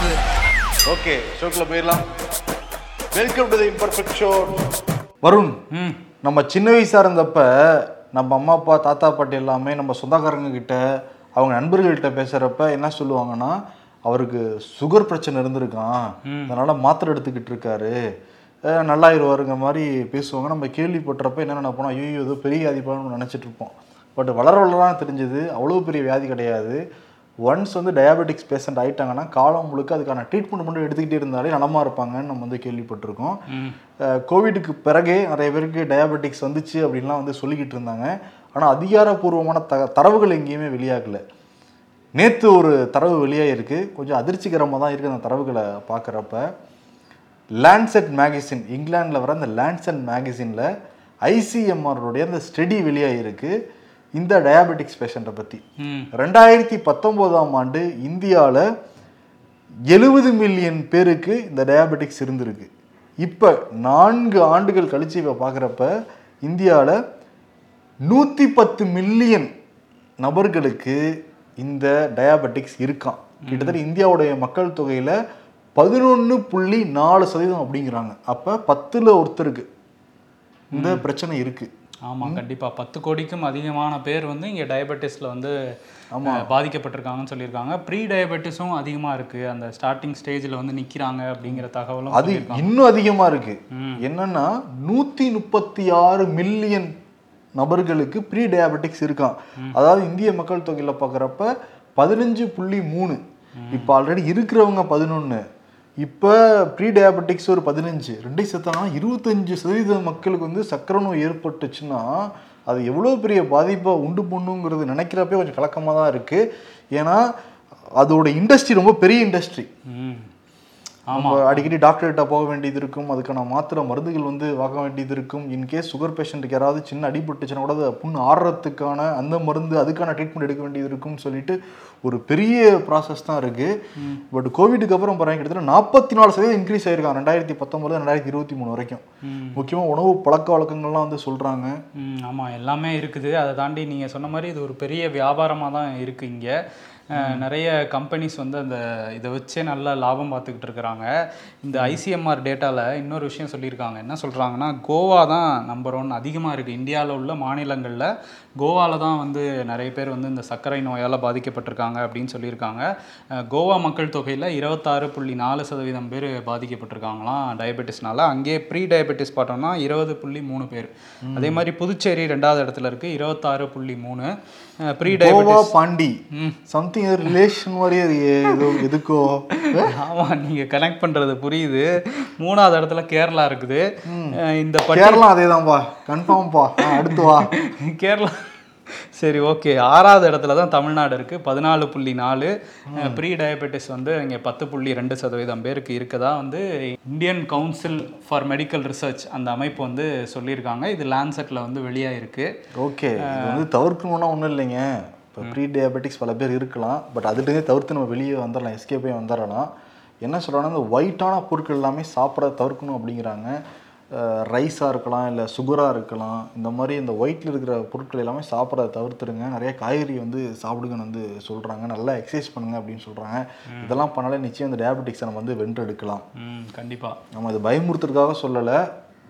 மாறுது ஓகே ஷோக்கில் போயிடலாம். Welcome to the imperfect show Varun நம்ம சின்ன வயசா இருந்தப்ப நம்ம அம்மா அப்பா தாத்தா பாட்டி எல்லாமே நம்ம சொந்தக்காரங்க கிட்ட அவங்க நண்பர்கள்கிட்ட பேசுறப்ப என்ன சொல்லுவாங்கன்னா அவருக்கு சுகர் பிரச்சனை இருந்திருக்கான் அதனால மாத்திரை எடுத்துக்கிட்டு இருக்காரு. நல்லாயிருவாருங்க மாதிரி பேசுவாங்க. நம்ம கேள்விப்பட்டறப்ப என்ன நினைப்போம் ஐயோ ஏதோ பெரிய வியாதி போல நினைச்சிட்டு இருப்போம். பட் வளர வளர தான் தெரிஞ்சது அவ்வளோ பெரிய வியாதி கிடையாது. ஒன்ஸ் வந்து டயாபெட்டிக்ஸ் பேஷண்ட் ஆயிட்டாங்கன்னா காலம் முழுக்க அதுக்கான ட்ரீட்மெண்ட் மட்டும் எடுத்துக்கிட்டே இருந்தாலே நலமா இருப்பாங்கன்னு நம்ம வந்து கேள்விப்பட்டிருக்கோம். கோவிடுக்கு பிறகே நிறைய பேருக்கு டயாபெட்டிக்ஸ் வந்துச்சு அப்படின்லாம் வந்து சொல்லிக்கிட்டு இருந்தாங்க. ஆனால் அதிகாரப்பூர்வமான த தரவுகள் எங்கேயுமே வெளியாகல. நேற்று ஒரு தரவு வெளியாகிருக்கு கொஞ்சம் அதிர்ச்சிகரமாக தான் இருக்குது அந்த தரவுகளை பார்க்குறப்ப. லேண்ட்செட் மேகசின் இங்கிலாந்தில் வர அந்த லேண்ட்செட் மேகசினில் ஐசிஎம்ஆருடைய அந்த ஸ்டடி வெளியாகிருக்கு இந்த டயாபெட்டிக்ஸ் பேஷண்ட்டை பற்றி ரெண்டாயிரத்தி பத்தொம்போதாம் ஆண்டு இந்தியாவில் எழுபது மில்லியன் பேருக்கு இந்த டயாபெட்டிக்ஸ் இருந்திருக்கு. இப்போ நான்கு ஆண்டுகள் கழிச்சு இப்போ பார்க்குறப்ப இந்தியாவில் நூற்றி பத்து மில்லியன் நபர்களுக்கு இந்த டயாபெட்டிக்ஸ் இருக்கான் கிட்டத்தட்ட இந்தியாவுடைய மக்கள் தொகையில் பதினொன்று புள்ளி நாலு சதவீதம் அப்படிங்கிறாங்க. அப்போ பத்தில் ஒருத்தருக்கு இந்த பிரச்சனை இருக்குது ஆமா கண்டிப்பா. பத்து கோடிக்கும் அதிகமான பேர் வந்து இங்க டயபெட்டிஸ்ல வந்து அஹ், பாதிக்கப்பட்டிருக்காங்கன்னு சொல்லியிருக்காங்க. ப்ரீ டயபெட்டிஸும் அதிகமா இருக்கு. அந்த ஸ்டார்டிங் ஸ்டேஜ்ல வந்து நிக்கிறாங்க அப்படிங்கிற தகவலும் அது இன்னும் அதிகமா இருக்கு. என்னன்னா நூத்தி முப்பத்தி ஆறு மில்லியன் நபர்களுக்கு ப்ரீ டயாபெட்டிக்ஸ் இருக்கான் அதாவது இந்திய மக்கள் தொகையில பார்க்குறப்ப பதினஞ்சு புள்ளி மூணு. இப்போ ஆல்ரெடி இருக்கிறவங்க பதினொன்று இப்போ ப்ரீ டயாபெட்டிக்ஸ் ஒரு பதினஞ்சு ரெண்டையும் சேர்த்தாங்கன்னா இருபத்தஞ்சு சதவீதம் மக்களுக்கு வந்து சக்கரை நோய் ஏற்பட்டுச்சுன்னா அது எவ்வளோ பெரிய பாதிப்பாக உண்டு பண்ணுங்கிறது நினைக்கிறப்பே கொஞ்சம் கலக்கமாக தான் இருக்குது ஏன்னா அதோட இண்டஸ்ட்ரி ரொம்ப பெரிய இண்டஸ்ட்ரி நம்ம அடிக்கடி டாக்டர்கிட்ட போக வேண்டியது இருக்கும். அதுக்கான மாத்திரை மருந்துகள் வந்து வாங்க வேண்டியது இருக்கும். இன்கேஸ் சுகர் பேஷண்ட்டுக்கு யாராவது சின்ன அடிபட்டுச்சுன்னா கூட அதை புண்ணு ஆடுறதுக்கான அந்த மருந்து அதுக்கான ட்ரீட்மெண்ட் எடுக்க வேண்டியது இருக்கும்னு சொல்லிட்டு ஒரு பெரிய ப்ராசஸ் தான் இருக்கு. பட் கோவிடுக்கு அப்புறம் பாருங்க கிட்டத்தட்ட நாற்பத்தி நாலு சதவீதம் இன்க்ரீஸ் ஆயிருக்கான் ரெண்டாயிரத்தி பத்தொன்பது ரெண்டாயிரத்தி இருபத்தி மூணு வரைக்கும் முக்கியமாக உணவு பழக்க வழக்கங்கள்லாம் வந்து சொல்றாங்க. ம் ஆமாம் எல்லாமே இருக்குது. அதை தாண்டி நீங்கள் சொன்ன மாதிரி இது ஒரு பெரிய வியாபாரமாக தான் இருக்குது இங்கே. நிறைய கம்பெனிஸ் வந்து அந்த இதை வச்சே நல்ல லாபம் பார்த்துக்கிட்டு இருக்கிறாங்க. இந்த ஐசிஎம்ஆர் டேட்டாவில் இன்னொரு விஷயம் சொல்லியிருக்காங்க. என்ன சொல்கிறாங்கன்னா கோவா தான் நம்பர் ஒன் அதிகமாக இருக்குது இந்தியாவில் உள்ள மாநிலங்களில் கோவாவில் தான் வந்து நிறைய பேர் வந்து இந்த சர்க்கரை நோயால் பாதிக்கப்பட்டிருக்காங்க அப்படின்னு சொல்லியிருக்காங்க. கோவா மக்கள் தொகையில் இருபத்தாறு புள்ளி நாலு சதவீதம் பேர் பாதிக்கப்பட்டிருக்காங்களாம் டயபெட்டிஸ்னால. அங்கே ப்ரீ டயபெட்டிஸ் பார்த்தோம்னா இருபது புள்ளி மூணு பேர். அதே மாதிரி புதுச்சேரி ரெண்டாவது இடத்துல இருக்குது இருபத்தாறு புள்ளி மூணு. ப்ரீ டயபெட்டிஸ் பாண்டி. சம்திங் ரிலேஷன் மாதிரியே இருக்கே, ஏதோ எதுக்கோ. ஆமாம் நீங்கள் கனெக்ட் பண்ணுறது புரியுது. மூணாவது இடத்துல கேரளா இருக்குது. இந்த கேரளா அதேதான்ப்பா கன்ஃபார்ம்ப்பா அடுத்து வா. கேரளா சரி ஓகே ஆறாவது இடத்துல தான் தமிழ்நாடு இருக்குது பதினாலு புள்ளி நாலு. ப்ரீ டயபெட்டிஸ் வந்து இங்கே பத்து புள்ளி ரெண்டு சதவீதம் பேருக்கு இருக்கதா வந்து Indian Council for Medical Research அந்த அமைப்பு வந்து சொல்லியிருக்காங்க. இது லேண்ட்செட்டில் வந்து வெளியாயிருக்கு. ஓகே இது வந்து தவிர்க்கணும்னா ஒன்றும் இல்லைங்க. இப்போ ப்ரீ டயபெட்டிக்ஸ் பல பேர் இருக்கலாம். பட் அதுலேருந்தே தவிர்த்து நம்ம வெளியே வந்துடலாம் எஸ்கேப் ஆகி வந்துடலாம். என்ன சொல்கிறாங்கன்னா இந்த ஒயிட்டான பொருட்கள் எல்லாமே சாப்பிட தவிர்க்கணும் அப்படிங்கிறாங்க. ரைஸாக இருக்கலாம் இல்லை சுகராக இருக்கலாம் இந்த மாதிரி இந்த ஒயிட்டில் இருக்கிற பொருட்கள் எல்லாமே சாப்பிட்றத தவிர்த்துருங்க நிறைய காய்கறி வந்து சாப்பிடுங்கன்னு வந்து சொல்கிறாங்க நல்லா எக்ஸசைஸ் பண்ணுங்க அப்படின்னு சொல்கிறாங்க இதெல்லாம் பண்ணாலே நிச்சயம் இந்த டயபெட்டிக்ஸை நம்ம வந்து வென்றெடுக்கலாம். கண்டிப்பாக நம்ம இது பயமுறுத்துறதுக்காக சொல்லலை.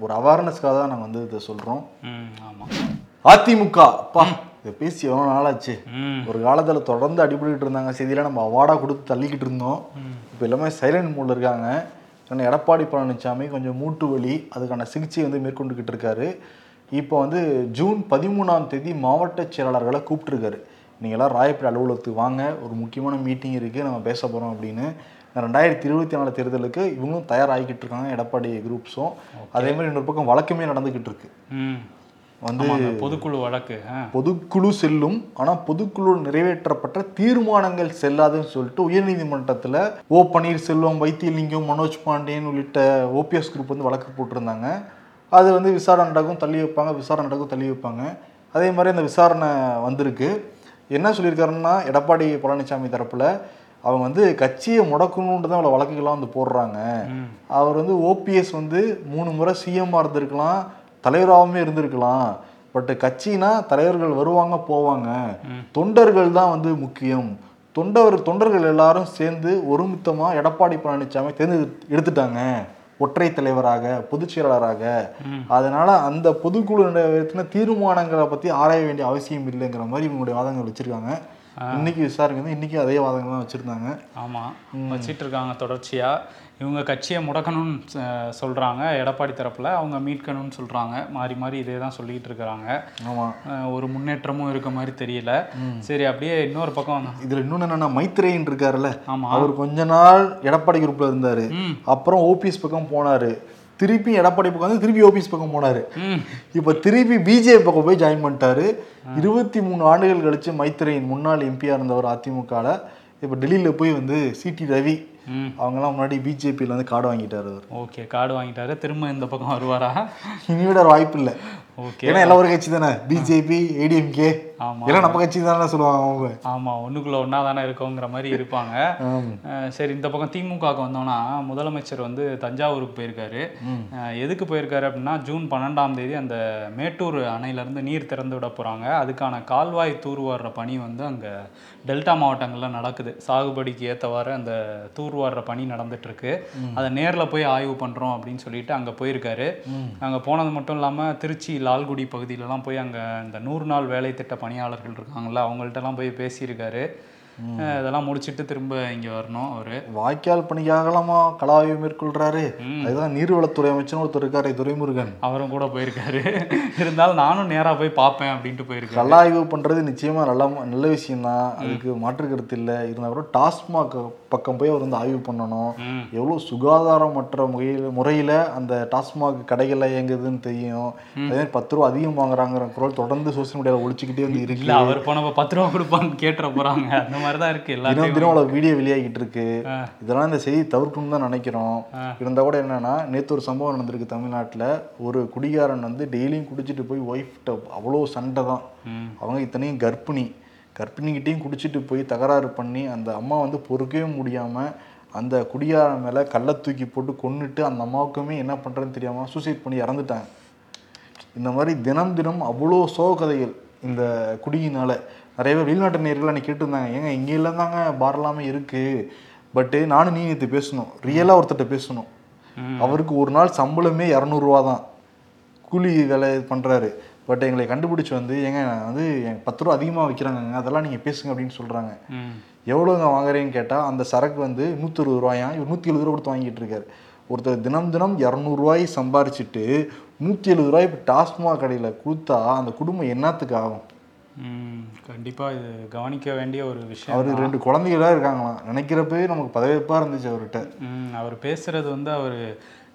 ஒரு அவேர்னஸ்க்காக தான் நாங்கள் வந்து இதை சொல்கிறோம் ஆமாம் அதிமுக அப்பா இதை பேசி எவ்வளோ நாளாச்சு ஒரு காலத்தில் தொடர்ந்து அடிபட்டுட்டு இருந்தாங்க. செய்தியில் நம்ம அவார்டாக கொடுத்து தள்ளிக்கிட்டு இருந்தோம். இப்போ எல்லாமே சைலண்ட் மூடில் இருக்காங்க. ஏன்னா எடப்பாடி பழனிசாமி கொஞ்சம் மூட்டு வலி அதுக்கான சிகிச்சை வந்து மேற்கொண்டுக்கிட்டு இருக்காரு. இப்போ வந்து ஜூன் பதிமூணாம் தேதி மாவட்ட செயலாளர்களை கூப்பிட்டுருக்காரு. நீங்களாம் ராயப்பேட்டை அலுவலகத்துக்கு வாங்க ஒரு முக்கியமான மீட்டிங் இருக்குது நம்ம பேச போகிறோம் அப்படின்னு. ரெண்டாயிரத்தி இருபத்தி நாலு தேர்தலுக்கு இவங்களும் தயாராகிக்கிட்டு இருக்காங்க எடப்பாடி குரூப்ஸும் அதே மாதிரி இன்னொரு பக்கம் வழக்கமே நடந்துக்கிட்டு இருக்கு. வந்து பொதுக்குழு வழக்கு பொதுக்குழு செல்லும் ஆனால் பொதுக்குழு நிறைவேற்றப்பட்ட தீர்மானங்கள் செல்லாதுன்னு சொல்லிட்டு உயர்நீதிமன்றத்தில் ஓ பன்னீர்செல்வம் வைத்தியலிங்கம் மனோஜ் பாண்டியன் உள்ளிட்ட ஓபிஎஸ் குரூப் வந்து வழக்கு போட்டிருந்தாங்க. அது வந்து விசாரணை நடக்கும் தள்ளி வைப்பாங்க விசாரணை நடக்கும் தள்ளி வைப்பாங்க. அதே மாதிரி அந்த விசாரணை வந்திருக்கு. என்ன சொல்லியிருக்காருன்னா எடப்பாடி பழனிசாமி தரப்புல அவங்க வந்து கட்சியை முடக்கணுன்ட்டு தான் அவ்வளோ வழக்குகள்லாம் வந்து போடுறாங்க. அவர் வந்து ஓபிஎஸ் வந்து மூணு முறை சிஎம்மாக இருந்திருக்கலாம் தலைவராகவுமே இருந்திருக்கலாம். பட் கட்சினா தலைவர்கள் வருவாங்க போவாங்க. தொண்டர்கள் தான் வந்து முக்கியம். தொண்டவர் தொண்டர்கள் எல்லாரும் சேர்ந்து ஒருமித்தமா எடப்பாடி பழனிசாமி தேர்ந்து எடுத்துட்டாங்க. ஒற்றை தலைவராக பொதுச் செயலாளராக. அதனால அந்த பொதுக்குழு நிறைவேற்றின தீர்மானங்களை பத்தி ஆராய வேண்டிய அவசியம் இல்லைங்கிற மாதிரி இவங்களுடைய வாதங்கள் வச்சிருக்காங்க. இன்னைக்கு விசாரிக்க வந்து இன்னைக்கு அதே வாதங்கள் தான் வச்சிருந்தாங்க. ஆமாம் வச்சிட்டு இருக்காங்க தொடர்ச்சியா. இவங்க கட்சியை முடக்கணும்னு சொ- சொல்றாங்க. எடப்பாடி தரப்புல அவங்க மீட்கணும்னு சொல்றாங்க. மாறி மாறி இதே தான் சொல்லிட்டு இருக்கிறாங்க. ஆமா. அஹ் ஒரு முன்னேற்றமும் இருக்க மாதிரி தெரியல. சரி அப்படியே இன்னொரு பக்கம் இதுல இன்னொன்னு என்னன்னா மைத்ரேயன் இருக்காருல்ல. ஆமா. அவர் கொஞ்ச நாள் எடப்பாடி குரூப்ல இருந்தாரு. அப்புறம் ஓபிஎஸ் பக்கம் போனாரு. திருப்பி எடப்பாடி பக்கம் வந்து திருப்பி ஓபிஎஸ் பக்கம் போனாரு. இப்போ திருப்பி பிஜேபி பக்கம் போய் ஜாயின் பண்ணிட்டாரு. இருபத்தி மூணு ஆண்டுகள் கழிச்சு மைத்ரேயன் முன்னாள் எம்பியா இருந்தவர் அதிமுகல இப்போ டெல்லியில போய் வந்து சிடி ரவி அவங்கெல்லாம் முன்னாடி பிஜேபியில் வந்து கார்டு வாங்கிட்டாரு அவர். ஓகே கார்டு வாங்கிட்டாரு. திரும்ப இந்த பக்கம் வருவாரா? இனியோட வாய்ப்பு இல்லை. ஏன்னா எல்லா ஒரு கட்சி தானே? பிஜேபி ஏடிஎம்கே எல்லாம் நம்ம கட்சி தானே சொல்லுவாங்க அவங்க. ஆமா ஒண்ணுக்குள்ள ஒண்ணா தானே இருக்கோங்கிற மாதிரி இருப்பாங்க. சரி இந்த பக்கம் திமுகவுக்கு வந்தோம்னா முதலமைச்சர் வந்து தஞ்சாவூருக்கு போயிருக்காரு. எதுக்கு போயிருக்காரு அப்படின்னா ஜூன் பன்னெண்டாம் தேதி அந்த மேட்டூர் அணையிலேருந்து நீர் திறந்து விட போறாங்க. அதுக்கான கால்வாய் தூர்வாடுற பணி வந்து அங்க டெல்டா மாவட்டங்கள்ல நடக்குது. சாகுபடிக்கு ஏத்தவாறு அந்த தூர்வாடுற பணி நடந்துட்டு இருக்கு அதை நேர்ல போய் ஆய்வு பண்றோம் அப்படின்னு சொல்லிட்டு அங்க போயிருக்காரு. அங்க போனது மட்டும் இல்லாம திருச்சி லால்குடி பகுதியிலலாம் போய் அங்கே இந்த நூறு நாள் வேலை திட்ட பணியாளர்கள் இருக்காங்கல்ல அவங்கள்ட்டலாம் போய் பேசியிருக்காரு. இதெல்லாம் முடிச்சிட்டு திரும்ப இங்க வரணும் அவரு. வாய்க்கால் பணிக்காகலாமா கலாய்வு மேற்கொள்றாரு. அதுதான் நீர்வளத்துறை அமைச்சர் ஒருத்தர் இருக்காரு துரைமுருகன். அவரும் கூட போயிருக்காரு. இருந்தாலும் நானும் நேரா போய் பார்ப்பேன் அப்படின்ட்டு போயிருக்காரு. கலாய்வு பண்றது நிச்சயமா நல்ல நல்ல விஷயம் தான் அதுக்கு மாற்று கருத்து இல்லை. இருந்தாலும் டாஸ்மாக் பக்கம் போய் அவர் வந்து ஆய்வு பண்ணணும். ம். எவ்வளவு சுகாதாரமற்ற முறையில் முறையில அந்த டாஸ்மாக் கடைகள்ல இயங்குதுன்னு தெரியும். அதே மாதிரி பத்து ரூபா அதிகம் வாங்குறாங்கிற குரல் தொடர்ந்து சோசியல் மீடியாவில் ஒழிச்சுக்கிட்டே வந்து இருக்கு. அவர் போனப்ப பத்து ரூபா கொடுப்பான்னு கேட்டுற போறாங்க. அந்த மாதிரி தான் இருக்கு தினம் தினம் அவ்வளோ வீடியோ வெளியாகிட்டு இருக்கு. இதெல்லாம் இந்த செய்தி தவிர்க்கணும்னு தான் நினைக்கிறோம். ஆ. இருந்தா கூட என்னன்னா நேற்று ஒரு சம்பவம் நடந்திருக்கு தமிழ்நாட்டுல. ஒரு குடிகாரன் வந்து டெய்லியும் குடிச்சிட்டு போய் ஒய்ஃப்ட்ட அவ்வளோ சண்டை தான். அவங்க இத்தனையும் கர்ப்பிணி. கர்ப்பிணிகிட்டையும் குடிச்சிட்டு போய் தகராறு பண்ணி அந்த அம்மா வந்து பொறுக்கவே முடியாம அந்த குடிகாரன் மேல கல்லை தூக்கி போட்டு கொன்னுட்டு அந்த அம்மாவுக்குமே என்ன பண்றதுன்னு தெரியாம சூசைட் பண்ணி இறந்துட்டாங்க. இந்த மாதிரி தினம் தினம் அவ்வளோ சோக கதைகள் இந்த குடியினால. நிறைய பேர் வெளிநாட்டு நேர்கள் அன்னைக்கு கேட்டிருந்தாங்க ஏங்க இங்கே இல்லைந்தாங்க பார் எல்லாமே இருக்கு. பட்டு நானும் நீ நேற்று பேசணும் ரியலாக ஒருத்தர்கிட்ட பேசணும். அவருக்கு ஒரு நாள் சம்பளமே இரநூறுவா தான் கூலி வேலை பண்றாரு. பட் எங்களை கண்டுபிடிச்சு வந்து ஏங்க நான் வந்து பத்து ரூபா அதிகமாக விற்கிறாங்கங்க அதெல்லாம் நீங்கள் பேசுங்க அப்படின்னு சொல்கிறாங்க. எவ்வளோங்க வாங்குறீங்கன்னு கேட்டால் அந்த சரக்கு வந்து நூற்றி இருபது ரூபாயா இவர் நூற்றி எழுபது ரூபா கொடுத்து வாங்கிட்டு இருக்காரு. ஒருத்தர் தினம் தினம் இரநூறுவாய் சம்பாரிச்சிட்டு நூற்றி எழுபது ரூபாய் இப்போ டாஸ்மாக் கடையில் கொடுத்தா அந்த குடும்பம் என்னத்துக்கு ஆகும்? ம். கண்டிப்பா இது கவனிக்க வேண்டிய ஒரு விஷயம் அவருக்கு ரெண்டு குழந்தைகளா இருக்காங்களாம். நினைக்கிறப்பவே நமக்கு பதவியப்பாக இருந்துச்சு அவர்கிட்ட. அவர் பேசுறது வந்து அவர்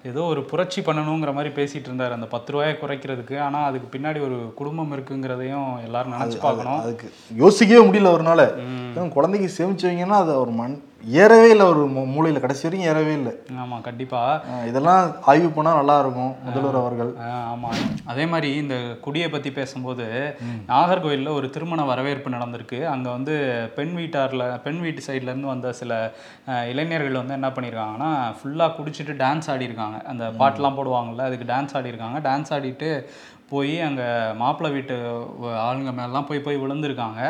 ஏதோ ஒரு புரட்சி பண்ணணுங்கிற மாதிரி பேசிட்டு இருந்தார். அந்த பத்து ரூபாயை குறைக்கிறதுக்கு. ஆனா அதுக்கு பின்னாடி ஒரு குடும்பம் இருக்குங்கிறதையும் எல்லாரும் நினைச்சு பார்க்கணும். அதுக்கு யோசிக்கவே முடியல அவர்னால. குழந்தைக்கு சேமிச்சு வைங்கன்னா அது அவர் மண் ஏறவே இல்லை ஒரு மூளையில் கடைசி வரைக்கும் ஏறவே இல்லை. ஆமா கண்டிப்பா. அஹ் இதெல்லாம் ஆய்வு பண்ணால் நல்லா இருக்கும் முதல்வர் அவர்கள். ஆஹ் ஆமா. அதே மாதிரி இந்த குடியை பத்தி பேசும்போது நாகர்கோயில்ல ஒரு திருமண வரவேற்பு நடந்திருக்கு. அங்க வந்து பெண் வீட்டார்ல பெண் வீட்டு சைடுல இருந்து வந்த சில இளைஞர்கள் வந்து என்ன பண்ணியிருக்காங்கன்னா ஃபுல்லா குடிச்சிட்டு டான்ஸ் ஆடிருக்காங்க. அந்த பாட்டெல்லாம் போடுவாங்கல்ல அதுக்கு டான்ஸ் ஆடிருக்காங்க. டான்ஸ் ஆடிட்டு போய் அங்கே மாப்பிள்ளை வீட்டு ஆளுங்க மேலாம் போய் போய் விழுந்திருக்காங்க.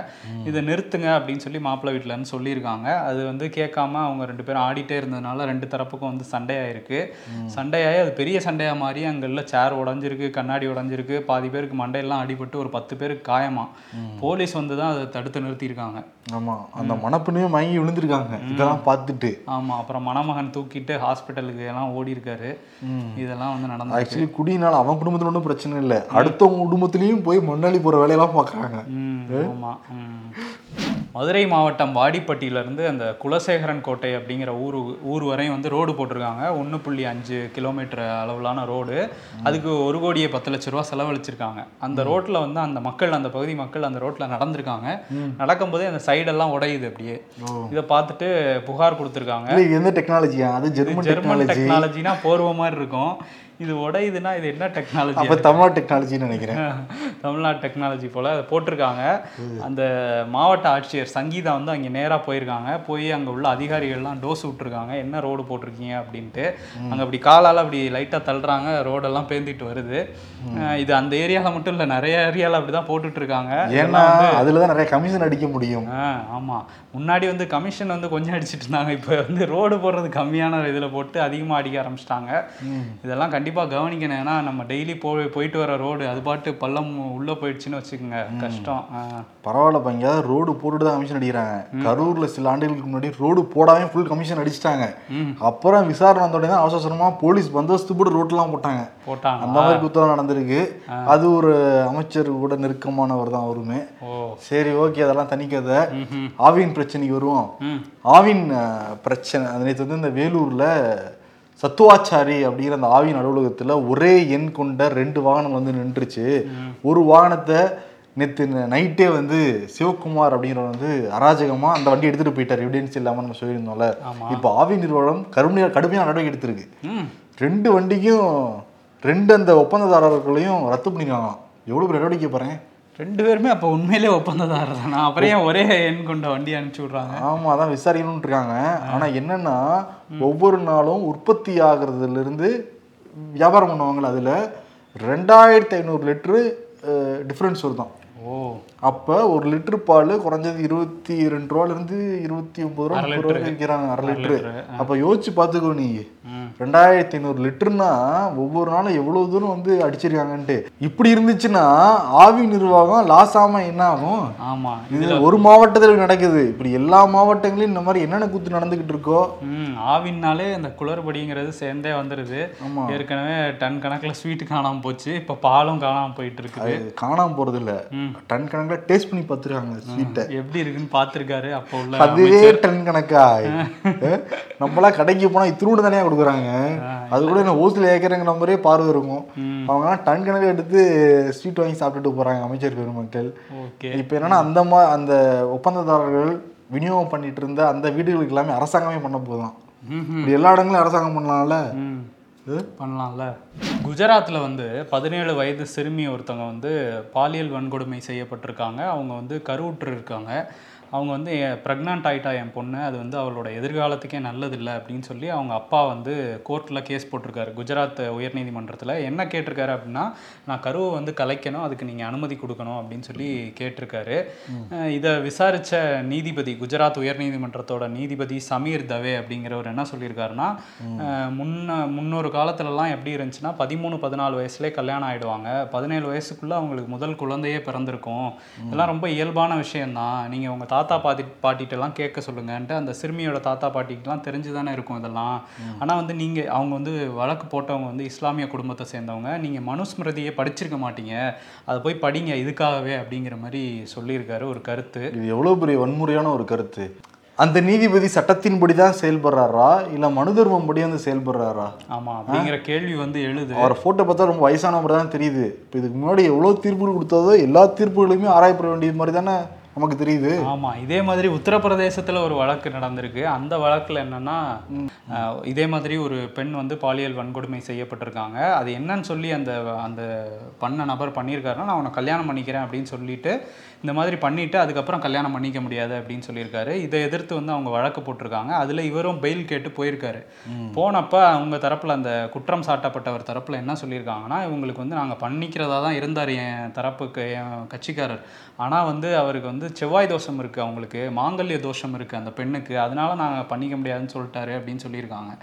இதை நிறுத்துங்க அப்படின்னு சொல்லி மாப்பிள்ளை வீட்டிலேருந்து சொல்லியிருக்காங்க. அது வந்து கேட்காம அவங்க ரெண்டு பேரும் ஆடிட்டே இருந்ததுனால ரெண்டு தரப்புக்கும் வந்து சண்டையாயிருக்கு. சண்டையாகி அது பெரிய சண்டையாக மாறி அங்கே உள்ள சேர் உடஞ்சிருக்கு கண்ணாடி உடஞ்சிருக்கு. பாதி பேருக்கு மண்டையெல்லாம் அடிபட்டு ஒரு பத்து பேருக்கு காயமா. போலீஸ் வந்து தான் அதை தடுத்து நிறுத்தியிருக்காங்க. ஆமா. அந்த மணப்பெண்ணையும் மயங்கி விழுந்திருக்காங்க. இதெல்லாம் பார்த்துட்டு. ஆமாம் அப்புறம் மணமகன் தூக்கிட்டு ஹாஸ்பிட்டலுக்கு எல்லாம் ஓடி இருக்காரு இதெல்லாம் வந்து நடந்து ஆக்சுவலி குடியினால அவன் குடும்பத்துல ஒன்றும் பிரச்சனை இல்லை. அடுத்தவங்க குடும்பத்திலயும் போய் முன்னாடி போற வேலையெல்லாம் பார்க்கறாங்க. மதுரை மாவட்டம் வாடிப்பட்டியிலேருந்து அந்த குலசேகரன் கோட்டை அப்படிங்கிற ஊர் ஊர் வரையும் வந்து ரோடு போட்டிருக்காங்க. ஒன்று புள்ளி அஞ்சு கிலோமீட்டர் அளவிலான ரோடு. அதுக்கு ஒரு கோடியே பத்து லட்ச ரூபா செலவழிச்சிருக்காங்க. அந்த ரோட்டில் வந்து அந்த மக்கள் அந்த பகுதி மக்கள் அந்த ரோட்டில் நடந்திருக்காங்க. நடக்கும்போதே அந்த சைடெல்லாம் உடையுது அப்படியே. இதை பார்த்துட்டு புகார் கொடுத்துருக்காங்க. எந்த டெக்னாலஜியா அது ஜெர்மன் ஜெர்மன் டெக்னாலஜி டெக்னாலஜினா போர்வ மாதிரி இருக்கும். இது உடையுதுன்னா இது என்ன டெக்னாலஜி அப்ப தமிழ்நாடு டெக்னாலஜின்னு நினைக்கிறேன். தமிழ்நாடு டெக்னாலஜி போல் அதை போட்டிருக்காங்க. அந்த மாவட்ட ஆட்சியர் சங்கீதா வந்து அங்கே நேராக போயிருக்காங்க. போய் அங்கே உள்ள அதிகாரிகள்லாம் டோஸ் விட்டுருக்காங்க. என்ன ரோடு போட்டிருக்கீங்க? அப்படின்ட்டு. அங்கே அப்படி காலால் அப்படி லைட்டாக தள்ளுறாங்க. ரோடெல்லாம் பேந்திட்டு வருது. இது அந்த ஏரியாவில் மட்டும் இல்லை நிறைய ஏரியாவில் அப்படி தான் போட்டுட்டு இருக்காங்க ஏன்னா அதுல தான் நிறைய கமிஷன் அடிக்க முடியும். ஆமாம் முன்னாடி வந்து கமிஷன் வந்து கொஞ்சம் அடிச்சிட்டு இருந்தாங்க. இப்போ வந்து ரோடு போடுறது கம்மியான இதில் போட்டு அதிகமாக அடிக்க ஆரம்பிச்சிட்டாங்க. இதெல்லாம் கண்டிப்பாக கவனிக்கணும். ஏன்னா நம்ம டெய்லி போய் போயிட்டு வர ரோடு அது பாட்டு பள்ளம் உள்ளே போயிடுச்சுன்னு வச்சுக்கோங்க. கஷ்டம். பரவாயில்லப்பா எங்கேயாவது ரோடு போட்டுட்டு தான் கமிஷன் அடிக்கிறாங்க. கரூர்ல சில ஆண்டுகளுக்கு முன்னாடி ரோடு போடாம ஃபுல் கமிஷன் அடிச்சிட்டாங்க. அப்புறம் விசாரணை வந்த உடனே தான் அவசர அவசரமா போலீஸ் பந்தோபஸ்து போட்டு ரோட்லாம் போட்டாங்க. போட்டாங்க. அந்த மாதிரி குத்தம் நடந்திருக்கு. அது ஒரு அமைச்சர் கூட நெருக்கமானவர் தான் அவருமே. சரி ஓகே அதெல்லாம் தனி கதை ம்ஹும். ஆவின் பிரச்சனைக்கு வருவோம். ஆவின் பிரச்சனை. நேற்று வந்து இந்த வேலூர்ல சத்துவாச்சாரி அப்படிங்கிற அந்த ஆவின் அலுவலகத்துல ஒரே எண் கொண்ட ரெண்டு வாகனம் வந்து நின்றுச்சு. ஒரு வாகனத்தை நேற்று நைட்டே வந்து சிவகுமார் அப்படிங்கிறவர் வந்து அராஜகமா அந்த வண்டி எடுத்துட்டு போயிட்டார். எவிடன்ஸ் இல்லாம நம்ம சொல்லியிருந்தோம்ல. இப்போ ஆவி நிறுவனம் கடுமையா கடுமையான நடவடிக்கை எடுத்திருக்கு. ரெண்டு வண்டிக்கும் ரெண்டு அந்த ஒப்பந்ததாரர்களையும் ரத்து பண்ணிருக்காங்க எவ்வளவு பெரிய நடவடிக்கை பாருங்க. ரெண்டு பேருமே அப்போ உண்மையிலே ஒப்பந்ததாரர் தானா? அப்புறம் ஒரே எண் கொண்ட வண்டி அனுப்பிச்சி விட்றாங்க? ஆமா அதான் விசாரிக்கணும்னு இருக்காங்க. ஆனா என்னன்னா ஒவ்வொரு நாளும் உற்பத்தி ஆகுறதுல இருந்து வியாபாரம் பண்ணுவாங்கல்ல அதுல ரெண்டாயிரத்தி ஐநூறு லிட்டரு டிஃப்ரென்ஸ் வருதான். ஓ. அப்ப ஒரு லிட்டர் பால் குறைஞ்சது இருபத்தி ரெண்டு ரூபால இருந்து இருபத்தி ஒன்பது ரூபா முப்பது ரூபா விற்கிறாங்க அரை லிட்டரு. அப்ப யோசிச்சு பாத்துக்கோ நீ. ரெண்டாயிரத்தி ஐநூறு லிட்டர்னா ஒவ்வொரு நாளும் எவ்வளவு தூரம் வந்து அடிச்சிருக்காங்கன்ட்டு. இப்படி இருந்துச்சுன்னா ஆவி நிர்வாகம் லாஸ் ஆகாம என்ன ஆகும் ஆமாம் இது ஒரு மாவட்டத்தில் நடக்குது. இப்படி எல்லா மாவட்டங்களையும் இந்த மாதிரி என்னென்ன கூத்து நடந்துகிட்டு இருக்கோ? ஆவின்னாலே அந்த குளறுபடிங்கிறது சேர்ந்தே வந்துடுது. ஏற்கனவே டன் கணக்கில் ஸ்வீட்டு காணாமல் போச்சு. இப்போ பாலும் காணாமல் போயிட்டு இருக்குது. அது காணாம போறது இல்ல. டன் கணக்குல டேஸ்ட் பண்ணி பார்த்துருக்காங்க ஸ்வீட்டை எப்படி இருக்குன்னு பார்த்துருக்காரு அப்போ உள்ள அதுவே டன் கணக்கா? அஹ், நம்மளாம் கடைக்கு போனா இத்தினூடு தனியா கொடுக்குறாங்க. அது கூட என்ன ஓசில் ஏக்கிறங்கிற மாதிரியே பார்வை இருக்கும். ம். அவங்க டன் கணக்கு எடுத்து ஸ்வீட் வாங்கி சாப்பிட்டுட்டு போறாங்க அமைச்சர் பெருமக்கள். இப்போ என்னன்னா அந்த மா அந்த ஒப்பந்ததாரர்கள் விநியோகம் பண்ணிட்டு இருந்த அந்த வீடுகளுக்கு எல்லாமே அரசாங்கமே பண்ண போதும் எல்லா இடங்களும் அரசாங்கம் பண்ணலாம்ல? பண்ணலாம்ல. குஜராத்தில் வந்து பதினேழு வயது சிறுமி ஒருத்தவங்க வந்து பாலியல் வன்கொடுமை செய்யப்பட்டிருக்காங்க. அவங்க வந்து கருவுற்று இருக்காங்க. அவங்க வந்து ப்ரெக்னென்ட் ஆயிட்டா என் பொண்ணு அது வந்து அவளோட எதிர்காலத்துக்கே நல்லதில்லை அப்படின்னு சொல்லி அவங்க அப்பா வந்து கோர்ட்டில் கேஸ் போட்டிருக்காரு. குஜராத் உயர்நீதிமன்றத்தில். என்ன கேட்டிருக்காரு அப்படின்னா நான் கருவை வந்து கலைக்கணும் அதுக்கு நீங்கள் அனுமதி கொடுக்கணும் அப்படின்னு சொல்லி கேட்டிருக்காரு. இதை விசாரித்த நீதிபதி குஜராத் உயர்நீதிமன்றத்தோட நீதிபதி சமீர் தவே அப்படிங்கிறவர் என்ன சொல்லியிருக்காருன்னா முன்ன முன்னொரு காலத்துலலாம் எப்படி இருந்துச்சுன்னா பதிமூணு பதினாலு வயசுலேயே கல்யாணம் ஆயிடுவாங்க. பதினேழு வயசுக்குள்ள அவங்களுக்கு முதல் குழந்தையே பிறந்திருக்கும். இதெல்லாம் ரொம்ப இயல்பான விஷயம்தான். நீங்கள் உங்கள் தாத்தா பாட்டி பாட்டிகிட்டலாம் கேட்க சொல்லுங்கன்ட்டு அந்த சிறுமியோட தாத்தா பாட்டிக்கெலாம் தெரிஞ்சு தானே இருக்கும் இதெல்லாம். ஆனால் வந்து நீங்கள் அவங்க வந்து வழக்கு போட்டவங்க வந்து இஸ்லாமிய குடும்பத்தை சேர்ந்தவங்க நீங்கள் மனுஸ்மிருதியை படிச்சிருக்க மாட்டீங்க. அதை போய் படிங்க இதுக்காகவே அப்படிங்கிற மாதிரி சொல்லியிருக்காரு ஒரு கருத்து. இது எவ்வளவு பெரிய வன்முறையான ஒரு கருத்து. அந்த நீதிபதி சட்டத்தின்படி தான் செயல்படுறாரா? இல்ல மனு தர்மம் படி வந்து செயல்படுறாரா? ஆமாம் அப்படிங்கிற கேள்வி வந்து எழுது. அவரை போட்டோ பார்த்தா ரொம்ப வயசானவர் தான் தெரியுது. இப்போ இதுக்கு முன்னாடி எவ்வளவு தீர்ப்புகள் கொடுத்ததோ எல்லா தீர்ப்புகளுமே ஆராயப்பட வேண்டியது மாதிரி தானே நமக்கு தெரியுது. ஆமா இதே மாதிரி உத்தரப்பிரதேசத்துல ஒரு வழக்கு நடந்திருக்கு. அந்த வழக்குல என்னன்னா இதே மாதிரி ஒரு பெண் வந்து பாலியல் வன்கொடுமை செய்யப்பட்டிருக்காங்க. அது என்னன்னு சொல்லி அந்த அந்த பண்ண நபர் பண்ணியிருக்காருன்னா நான் அவனை கல்யாணம் பண்ணிக்கிறேன் அப்படின்னு சொல்லிட்டு இந்த மாதிரி பண்ணிட்டு அதுக்கப்புறம் கல்யாணம் பண்ணிக்க முடியாது அப்படின்னு சொல்லியிருக்காரு. இதை எதிர்த்து வந்து அவங்க வழக்கு போட்டிருக்காங்க. அதுல இவரும் பெயில் கேட்டு போயிருக்காரு. போனப்ப அவங்க தரப்புல அந்த குற்றம் சாட்டப்பட்டவர் தரப்புல என்ன சொல்லியிருக்காங்கன்னா இவங்களுக்கு வந்து நாங்க பண்ணிக்கிறதா தான் இருந்தார் என் தரப்புக்கு என் கட்சிக்காரர். ஆனா வந்து அவருக்கு வந்து செவ்வாய் தோஷம் இருக்கு அவங்களுக்கு மாங்கல்ய தோஷம் இருக்கு அந்த பெண்ணுக்கு. அதனால நாங்க பண்ணிக்க முடியாதுன்னு சொல்லிட்டாரு அப்படின்னு சொல்லியிருக்காங்க.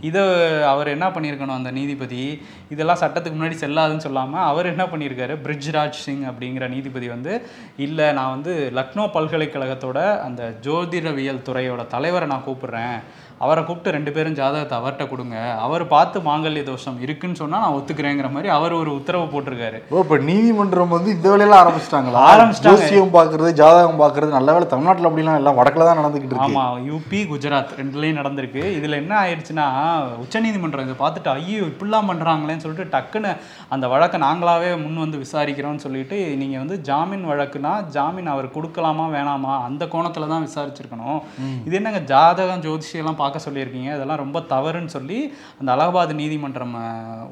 இதை அவர் என்ன பண்ணியிருக்கணும் அந்த நீதிபதி? இதெல்லாம் சட்டத்துக்கு முன்னாடி செல்லாதுன்னு சொல்லாம அவர் என்ன பண்ணியிருக்காரு? பிரிட்ஜ்ராஜ் சிங் அப்படிங்கிற நீதிபதி வந்து இல்லை நான் வந்து லக்னோ பல்கலைக்கழகத்தோட அந்த ஜோதிடவியல் துறையோட தலைவரை நான் கூப்பிடுறேன். அவரை கூப்பிட்டு ரெண்டு பேரும் ஜாதகத்தை அவர்கிட்ட கொடுங்க. அவர் பார்த்து மாங்கல்ய தோஷம் இருக்குன்னு சொன்னா நான் ஒத்துக்கிறேங்கிற மாதிரி அவர் ஒரு உத்தரவு போட்டிருக்காரு. ஓ இப்போ நீதிமன்றம் வந்து இந்த வேலையெல்லாம் ஆரம்பிச்சிட்டாங்களா? ஆரம்பிச்சிட்டாங்க. ஜோசியம் பார்க்கறது ஜாதகம் பார்க்கறது நல்ல வேலை. தமிழ்நாட்டில் அப்படிலாம் எல்லாம் வடக்குல தான் நடந்துகிட்டு இருக்கு. ஆமா யூபி குஜராத் ரெண்டுலேயும் நடந்திருக்கு. இதுல என்ன ஆயிடுச்சுன்னா உச்சநீதிமன்றம் இதை பார்த்துட்டு ஐயோ இப்படிலாம் பண்றாங்களேன்னு சொல்லிட்டு டக்குன்னு அந்த வழக்கை நாங்களாவே முன் வந்து விசாரிக்கிறோம்னு சொல்லிட்டு நீங்க வந்து ஜாமீன் வழக்குனா ஜாமீன் அவர் கொடுக்கலாமா வேணாமா அந்த கோணத்துல தான் விசாரிச்சிருக்கணும். இது என்னங்க ஜாதகம் ஜோதிஷியெல்லாம் பார்க்க சொல்லியிருக்கீங்க. இதெல்லாம் ரொம்ப தவறுன்னு சொல்லி அந்த அலகாபாத் நீதிமன்றம்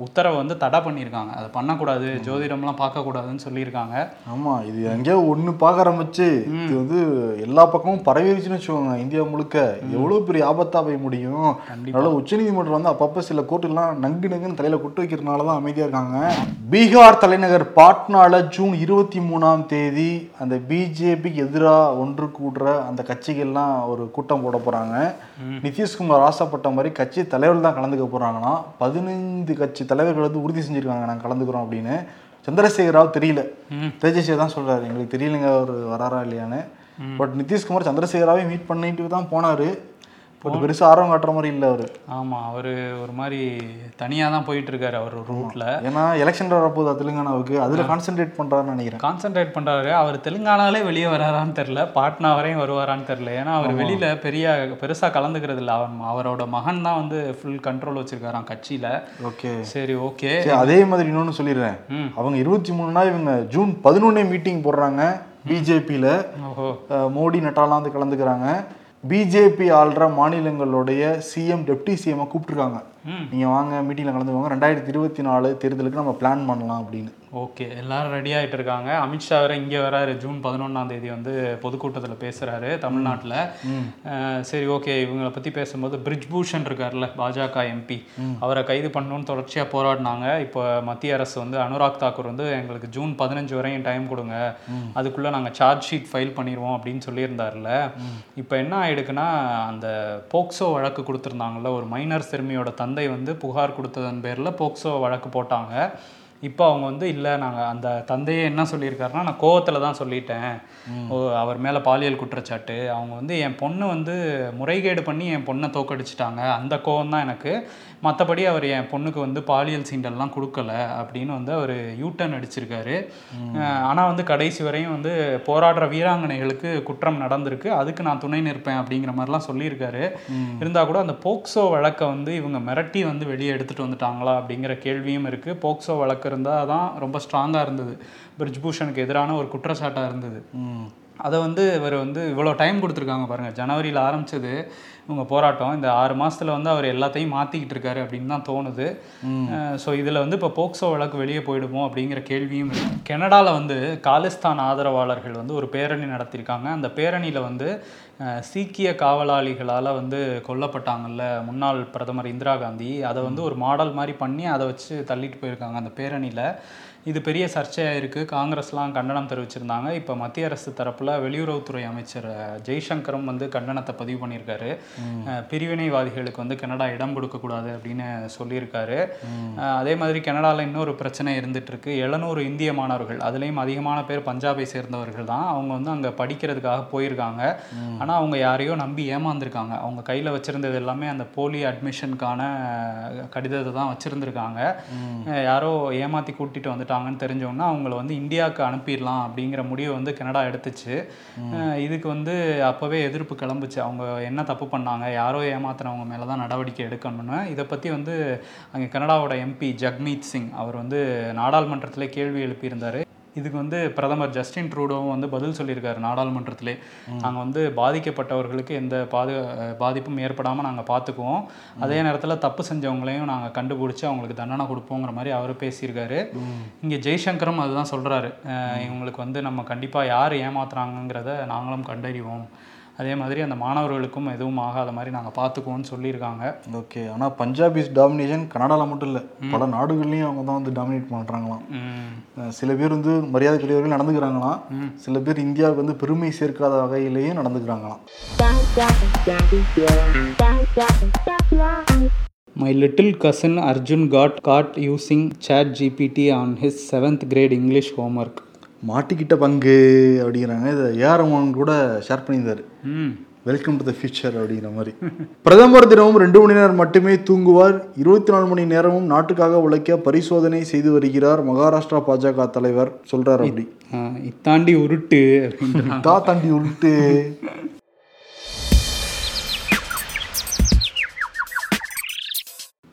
உத்தரவை வந்து தடை பண்ணியிருக்காங்க. அதை பண்ணக்கூடாது ஜோதிடம்லாம் பார்க்கக்கூடாதுன்னு சொல்லியிருக்காங்க. ஆமா இது எங்கேயோ ஒண்ணு பார்க்க ஆரம்பிச்சு. இது வந்து எல்லா பக்கமும் பரவிருச்சுன்னு வச்சுக்கோங்க இந்தியா முழுக்க. எவ்வளவு பெரிய ஆபத்தா போய் முடியும்? அதனால உச்சநீதிமன்றம் வந்து அப்பப்ப சில கோர்ட்டுலாம் நங்கு நங்குன்னு தலையில கொட்டு வைக்கிறதுனால தான் அமைதியா இருக்காங்க. பீகார் தலைநகர் பாட்னால ஜூன் இருபத்தி மூணாம் தேதி அந்த பிஜேபிக்கு எதிராக ஒன்று கூடுற அந்த கட்சிகள்லாம் ஒரு கூட்டம் போட போறாங்க. நிதிஷ்குமார் ஆசைப்பட்ட மாதிரி கட்சி தலைவர்கள் தான் கலந்துக்க போறாங்கன்னா பதினைந்து கட்சி தலைவர்கள் வந்து உறுதி செஞ்சிருக்காங்க நாங்கள் கலந்துக்கிறோம் அப்படின்னு சந்திரசேகர் ராவ் தெரியல தேஜஸ்வி தான் சொல்றாரு எங்களுக்கு தெரியலங்க அவர் வராரா இல்லையான்னு. பட் நிதிஷ்குமார் சந்திரசேகராவே மீட் பண்ணிட்டு தான் போனாரு. பட் பெருசா ஆர்வம் காட்டுற மாதிரி இல்லை அவரு. ஆமா அவர் ஒரு மாதிரி தனியாக தான் போயிட்டு இருக்காரு அவர் ரூட்ல ஏன்னா எலெக்ஷன் வரப்போகுது தெலுங்கானாவுக்கு அதுல கான்சென்ட்ரேட் பண்றாருன்னு நினைக்கிறேன். கான்சென்ட்ரேட் பண்றாரு. அவர் தெலுங்கானாலே வெளியே வராரான்னு தெரில பாட்னா வரையும் வருவாரான்னு தெரில ஏன்னா அவர் வெளியில பெரிய பெருசா கலந்துக்கிறது இல்லை. அவர் அவரோட மகன் தான் வந்து ஃபுல் கண்ட்ரோல் வச்சிருக்காராம் கட்சியில. ஓகே. சரி ஓகே. அதே மாதிரி இன்னொன்னு சொல்லிடுறேன். அவங்க இருபத்தி மூணுனா இவங்க ஜூன் பதினொன்னே மீட்டிங் போடுறாங்க பிஜேபியில. மோடி நட்டாலாம் வந்து கலந்துக்கிறாங்க. பிஜேபி ஆள்ற மாநிலங்களுடைய சிஎம் டெப்டி சிஎம் கூப்பிட்டுருக்காங்க. ம். நீங்க வாங்க மீட்டிங்ல கலந்துக்கோங்க. ரெண்டாயிரத்தி இருபத்தி நாலு தேர்தலுக்கு நம்ம பிளான் பண்ணலாம் அப்படின்னு. ஓகே எல்லாரும் ரெடி ஆயிட்டு இருக்காங்க. அமித்ஷா வேற இங்கே வராரு. ஜூன் பதினொன்றாம் தேதி வந்து பொதுக்கூட்டத்தில் பேசுறாரு தமிழ்நாட்டில். சரி ஓகே. இவங்களை பற்றி பேசும்போது பிரிஜ் பூஷன் இருக்கார்ல பாஜக எம்பி அவரை கைது பண்ணணும்னு தொடர்ச்சியாக போராடினாங்க. இப்போ மத்திய அரசு வந்து அனுராக் தாக்கூர் வந்து எங்களுக்கு ஜூன் பதினஞ்சு வரையும் டைம் கொடுங்க. அதுக்குள்ளே நாங்கள் சார்ஜ் ஷீட் ஃபைல் பண்ணிடுவோம் அப்படின்னு சொல்லியிருந்தார்ல இப்போ என்ன ஆயிடுக்குன்னா அந்த போக்சோ வழக்கு கொடுத்துருந்தாங்கல்ல ஒரு மைனர் சிறுமியோட தந்தை வந்து புகார் கொடுத்ததன் பேரில் போக்சோ வழக்கு போட்டாங்க. இப்போ அவங்க வந்து இல்லை நாங்கள் அந்த தந்தையே என்ன சொல்லியிருக்காருன்னா நான் கோவத்தில் தான் சொல்லிட்டேன். ஓ அவர் மேலே பாலியல் குற்றச்சாட்டு. அவங்க வந்து என் பொண்ணு வந்து முறைகேடு பண்ணி என் பொண்ணை தோக்கடிச்சிட்டாங்க. அந்த கோவம் தான் எனக்கு. மற்றபடி அவர் என் பொண்ணுக்கு வந்து பாலியல் சீண்டல்லாம் கொடுக்கல அப்படின்னு வந்து அவர் யூட்டர்ன் அடிச்சிருக்காரு. ஆனால் வந்து கடைசி வரையும் வந்து போராடுற வீராங்கனைகளுக்கு குற்றம் நடந்திருக்கு. அதுக்கு நான் துணை நிற்பேன் அப்படிங்கிற மாதிரிலாம் சொல்லியிருக்காரு. இருந்தால் கூட அந்த போக்சோ வழக்கை வந்து இவங்க மிரட்டி வந்து வெளியே எடுத்துகிட்டு வந்துட்டாங்களா அப்படிங்கிற கேள்வியும் இருக்குது போக்சோ வழக்கு இருந்தால் தான் ரொம்ப ஸ்ட்ராங்காக இருந்தது. பிரிஜ்பூஷனுக்கு எதிரான ஒரு குற்றச்சாட்டாக இருந்தது. அதை வந்து இவர் வந்து இவ்வளோ டைம் கொடுத்துருக்காங்க பாருங்கள் ஜனவரியில் ஆரம்பிச்சது இவங்க போராட்டம். இந்த ஆறு மாசத்துல வந்து அவர் எல்லாத்தையும் மாற்றிக்கிட்டு இருக்காரு அப்படின்னு தான் தோணுது. ஸோ இதில் வந்து இப்போ போக்சோ வழக்கு வெளியே போயிடுமோ அப்படிங்கிற கேள்வியும் கனடாவில் வந்து காலிஸ்தான் ஆதரவாளர்கள் வந்து ஒரு பேரணி நடத்தியிருக்காங்க. அந்த பேரணியில் வந்து சீக்கிய காவலாளிகளால் வந்து கொல்லப்பட்டாங்கல்ல முன்னாள் பிரதமர் இந்திரா காந்தி. அதை வந்து ஒரு மாடல் மாதிரி பண்ணி அதை வச்சு தள்ளிட்டு போயிருக்காங்க அந்த பேரணியில். இது பெரிய சர்ச்சையாக இருக்குது காங்கிரஸ்லாம் கண்டனம் தெரிவிச்சிருந்தாங்க. இப்போ மத்திய அரசு தரப்பில் வெளியுறவுத்துறை அமைச்சர் ஜெய்சங்கரும் வந்து கண்டனத்தை பதிவு பண்ணியிருக்காரு பிரிவினைவாதிகளுக்கு வந்து கனடா இடம் கொடுக்கக்கூடாது அப்படின்னு சொல்லியிருக்காரு. அதே மாதிரி கனடாவில் இன்னொரு பிரச்சனை இருந்துட்டு இருக்கு. எழுநூறு இந்திய மாணவர்கள் அதுலேயும் அதிகமான பேர் பஞ்சாபை சேர்ந்தவர்கள் தான். அவங்க வந்து அங்கே படிக்கிறதுக்காக போயிருக்காங்க. ஆனால் அவங்க யாரையோ நம்பி ஏமாந்துருக்காங்க. அவங்க கையில் வச்சுருந்தது எல்லாமே அந்த போலி அட்மிஷனுக்கான கடிதத்தை தான் வச்சுருந்துருக்காங்க. யாரோ ஏமாற்றி கூட்டிகிட்டு வந்துட்டாங்கன்னு தெரிஞ்சவொன்னே அவங்கள வந்து இந்தியாவுக்கு அனுப்பிடலாம் அப்படிங்கிற முடிவை வந்து கனடா எடுத்துச்சு. இதுக்கு வந்து அப்போவே எதிர்ப்பு கிளம்புச்சு. அவங்க என்ன தப்பு பண்ணாங்க யாரோ ஏமாத்துனவங்க மேலே தான் நடவடிக்கை எடுக்கணும்னு. இதை பற்றி வந்து அங்கே கனடாவோட எம்பி ஜக்மீத் சிங் அவர் வந்து நாடாளுமன்றத்திலே கேள்வி எழுப்பியிருந்தார். இதுக்கு வந்து பிரதமர் ஜஸ்டின் ட்ரூடோவும் வந்து பதில் சொல்லியிருக்காரு நாடாளுமன்றத்திலே. நாங்கள் வந்து பாதிக்கப்பட்டவர்களுக்கு எந்த பாது பாதிப்பும் ஏற்படாமல் நாங்கள் பார்த்துக்குவோம் அதே நேரத்தில் தப்பு செஞ்சவங்களையும் நாங்கள் கண்டுபிடிச்சி அவங்களுக்கு தண்டனை கொடுப்போங்கிற மாதிரி அவர் பேசியிருக்காரு. இங்கே ஜெய்சங்கரும் அதுதான் சொல்கிறாரு இவங்களுக்கு வந்து நம்ம கண்டிப்பாக யார் ஏமாத்துறாங்கங்கிறத நாங்களும் கண்டறிவோம். அதே மாதிரி அந்த மாணவர்களுக்கும் எதுவும் ஆகாத மாதிரி நாங்கள் பார்த்துக்குவோம்னு சொல்லியிருக்காங்க. ஓகே. ஆனா பஞ்சாபிஸ் டாமினேஷன் கனடால மட்டும் இல்ல. பல நாடுகள்லயும் அவங்க தான் வந்து டாமினேட் பண்றாங்களாம். ம். அஹ் சில பேர் வந்து மரியாதைக்குரியவர்கள் நடந்துக்கிறாங்களாம். சில பேர் இந்தியாவுக்கு வந்து பெருமை சேர்க்காத வகையிலேயும் நடந்துக்கிறாங்களாம். My little cousin Arjun got caught using Chat GPT on his seventh grade English homework. மாட்டிக்கிட்ட பங்கு அப்படிங்கிறாங்க. இதை ஏஆர் ரஹ்மான் கூட ஷேர் பண்ணியிருந்தாரு. ம். வெல்கம் டு த ஃபியூச்சர் அப்படிங்கிற மாதிரி. பிரதமர் தினமும் ரெண்டு மணி நேரம் மட்டுமே தூங்குவார். இருபத்தி நாலு மணி நேரமும் நாட்டுக்காக உழைக்க பரிசோதனை செய்து வருகிறார் மகாராஷ்டிரா பாஜக தலைவர் சொல்றாரு அப்படி. இத்தாண்டி உருட்டு. தா தாண்டி உருட்டு.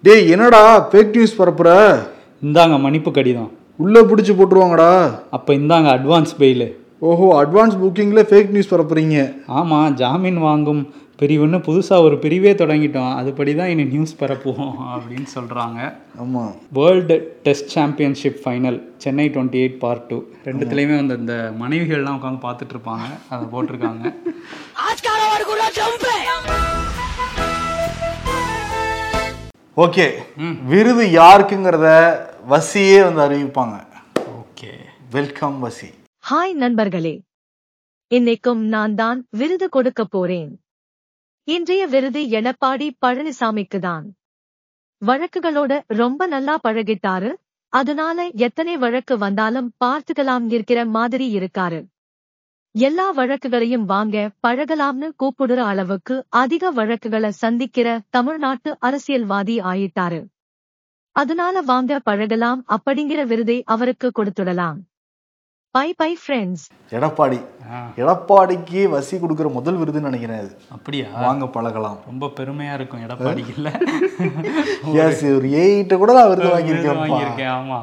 டேய் என்னடா ஃபேக் நியூஸ் பரப்புற? இந்தாங்க மன்னிப்பு கடிதம். உள்ள பிடிச்சி போட்டுருவாங்கடா. அப்போ இந்தாங்க அட்வான்ஸ் பெயில் ஓஹோ அட்வான்ஸ் புக்கிங்ல ஃபேக் நியூஸ் பரப்புறீங்க. ஆமாம் ஜாமீன் வாங்கும் பிரிவுன்னு புதுசாக ஒரு பிரிவே தொடங்கிட்டோம். அதுபடி தான் இனி நியூஸ் பரப்புவோம் அப்படின்னு சொல்கிறாங்க ஆமா. World test championship final Chennai twenty eight part two ரெண்டுத்துலேயுமே வந்து இந்த மனைவிகள்லாம் உட்காந்து பார்த்துட்டு இருப்பாங்க. அதை போட்டிருக்காங்க. ஓகே. விருது யாருக்குங்கிறத வசியே வந்து அறிவிப்பாங்க. ஓகே. வெல்கம் வசி. ஹாய் நண்பர்களே. இன்னைக்கும் நான் தான் விருது கொடுக்க போறேன். இன்றைய விருது எடப்பாடி பழனிசாமிக்கு தான். வழக்குகளோட ரொம்ப நல்லா பழகிட்டாரு. அதனால எத்தனை வழக்கு வந்தாலும் பார்த்துக்கலாம் இருக்கிற மாதிரி இருக்காரு. எல்லா வழக்குகளையும் வாங்க பழகலாம்னு கூப்பிடுற அளவுக்கு அதிக வழக்குகளை சந்திக்கிற தமிழ்நாட்டு அரசியல்வாதி ஆயிட்டாரு. அதனால வாங்க பழகலாம் அப்படிங்கிற விருதை அவருக்கு கொடுத்துடலாம். Bye bye friends Edappadi. எடப்பாடிக்கு வசி கொடுக்குற முதல் விருதுன்னு நினைக்கிறேன். இது அப்படியா? வாங்க பழகலாம். ரொம்ப பெருமையாக இருக்கும் எடப்பாடிக்கு இல்லை எஸ் ஒரு எயிட்ட கூட நான் விருது விருது வாங்கியிருக்கேன் வாங்கியிருக்கேன் ஆமா.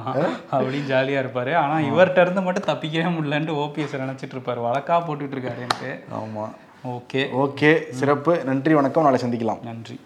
அப்படின்னு ஜாலியா இருப்பாரு. ஆனா இவர்கிட்ட இருந்து மட்டும் தப்பிக்கவே முடியலன்ட்டு ஓபிஎஸ் நினைச்சிட்டு இருப்பாரு. வழக்கா போட்டுட்டு இருக்காருன்ட்டு ஆமா. ஓகே. ஓகே சிறப்பு. நன்றி வணக்கம். நாளை சந்திக்கலாம். நன்றி.